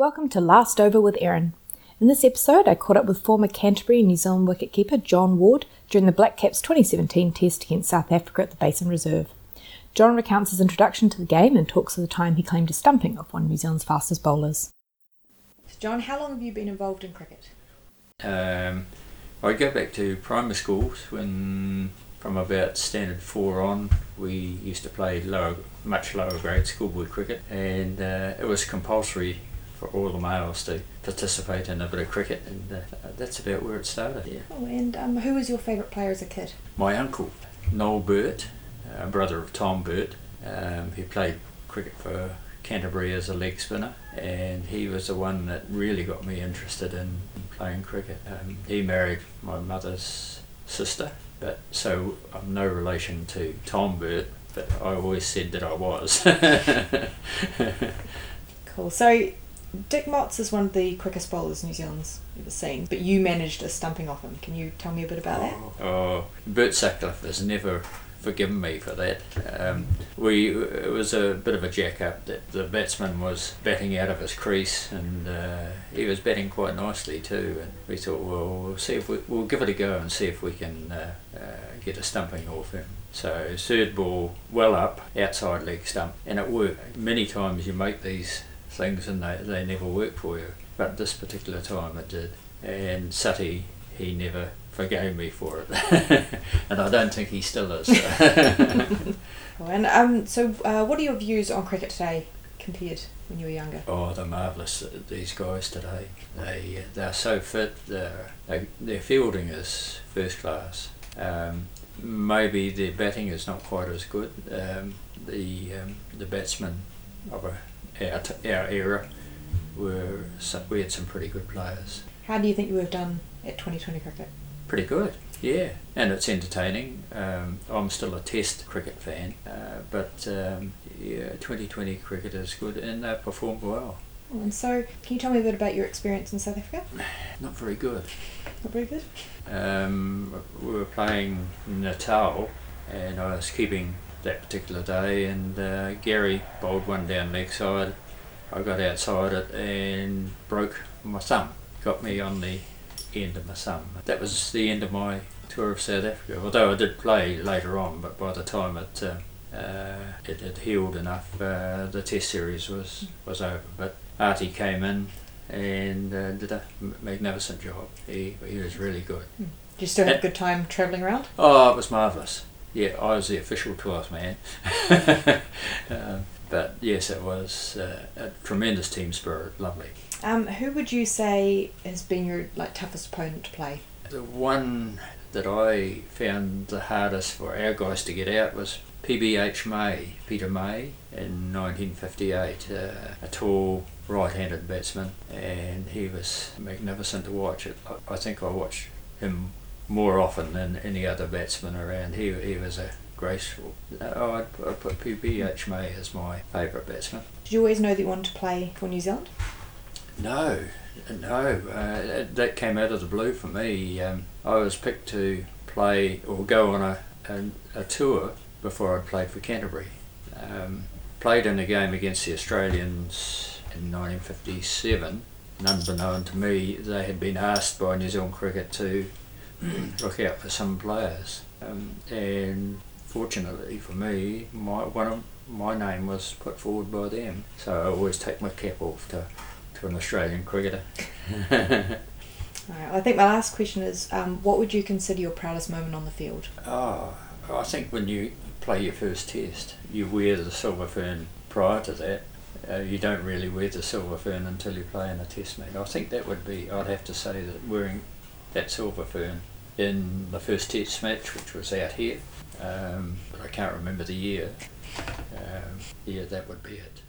Welcome to Last Over with Erin. In this episode, I caught up with former Canterbury and New Zealand wicketkeeper John Ward during the Black Caps 2017 test against South Africa at the Basin Reserve. John recounts his introduction to the game and talks of the time he claimed a stumping of one of New Zealand's fastest bowlers. John, how long have you been involved in cricket? Um, I go back to primary schools when, from about standard four on, we used to play lower, much lower grade schoolboy cricket, and uh, it was compulsory for all the males to participate in a bit of cricket, and uh, that's about where it started. Yeah. Oh, and um, who was your favourite player as a kid? My uncle, Noel Burtt, uh, brother of Tom Burtt, um, he played cricket for Canterbury as a leg spinner, and he was the one that really got me interested in playing cricket. Um, he married my mother's sister, but so I'm no relation to Tom Burtt, but I always said that I was. cool. So Dick Motz is one of the quickest bowlers New Zealand's ever seen, but you managed a stumping off him. Can you tell me a bit about that? Oh, Bert Sutcliffe has never forgiven me for that. Um, we it was a bit of a jack up that the batsman was batting out of his crease and uh, he was batting quite nicely too. And we thought, well, we'll see if we, we'll give it a go and see if we can uh, uh, get a stumping off him. So third ball, well up, outside leg stump, and it worked. Many times you make these things and they, they never work for you. But this particular time it did. And Sutty, he never forgave me for it. and I don't think he still is. and um, so, uh, what are your views on cricket today compared when you were younger? Oh, they're marvellous. These guys today, they they're so fit. They're, they, their fielding is first class. Um, maybe their batting is not quite as good. Um, the um, the batsmen of a our, our era were we had some pretty good players. How do you think you would have done at 2020 cricket? Pretty good, yeah, and it's entertaining. Um, I'm still a Test cricket fan, uh, but um, yeah, 2020 cricket is good and they performed well. And so, can you tell me a bit about your experience in South Africa? Not very good. Not very good. Um, we were playing Natal, and I was keeping that particular day, and uh, Gary bowled one down leg side. I got outside it and broke my thumb. Got me on the end of my thumb. That was the end of my tour of South Africa. Although I did play later on, but by the time it uh, uh, it had healed enough, uh, the Test series was was over. But Artie came in and uh, did a magnificent job. He he was really good. Hmm. Did you still have a good time travelling around? Oh, it was marvellous yeah, I was the official tourist man. um, but yes, it was uh, a tremendous team spirit, lovely. Um, who would you say has been your like toughest opponent to play? The one that I found the hardest for our guys to get out was PBH May, Peter May, in 1958. Uh, a tall right-handed batsman, and he was magnificent to watch. I, I think I watched him more often than any other batsman around. He, he was a graceful. Oh, I'd, I'd put PBH May as my favourite batsman. Did you always know that you wanted to play for New Zealand? No, no. Uh, that came out of the blue for me. Um, I was picked to play or go on a, a, a tour before I'd played for Canterbury. Um, played in a game against the Australians in 1957. Unbeknown to me, they had been asked by New Zealand Cricket to look out for some players. Um, and fortunately for me, my one of my name was put forward by them. So I always take my cap off to, to an Australian cricketer. I think my last question is um, what would you consider your proudest moment on the field? Oh, I think when you play your first test, you wear the silver fern prior to that. Uh, you don't really wear the silver fern until you play in a test match. I think that would be, I'd have to say that wearing that silver fern in the first test match, which was out here, um, but I can't remember the year. Um, yeah, that would be it.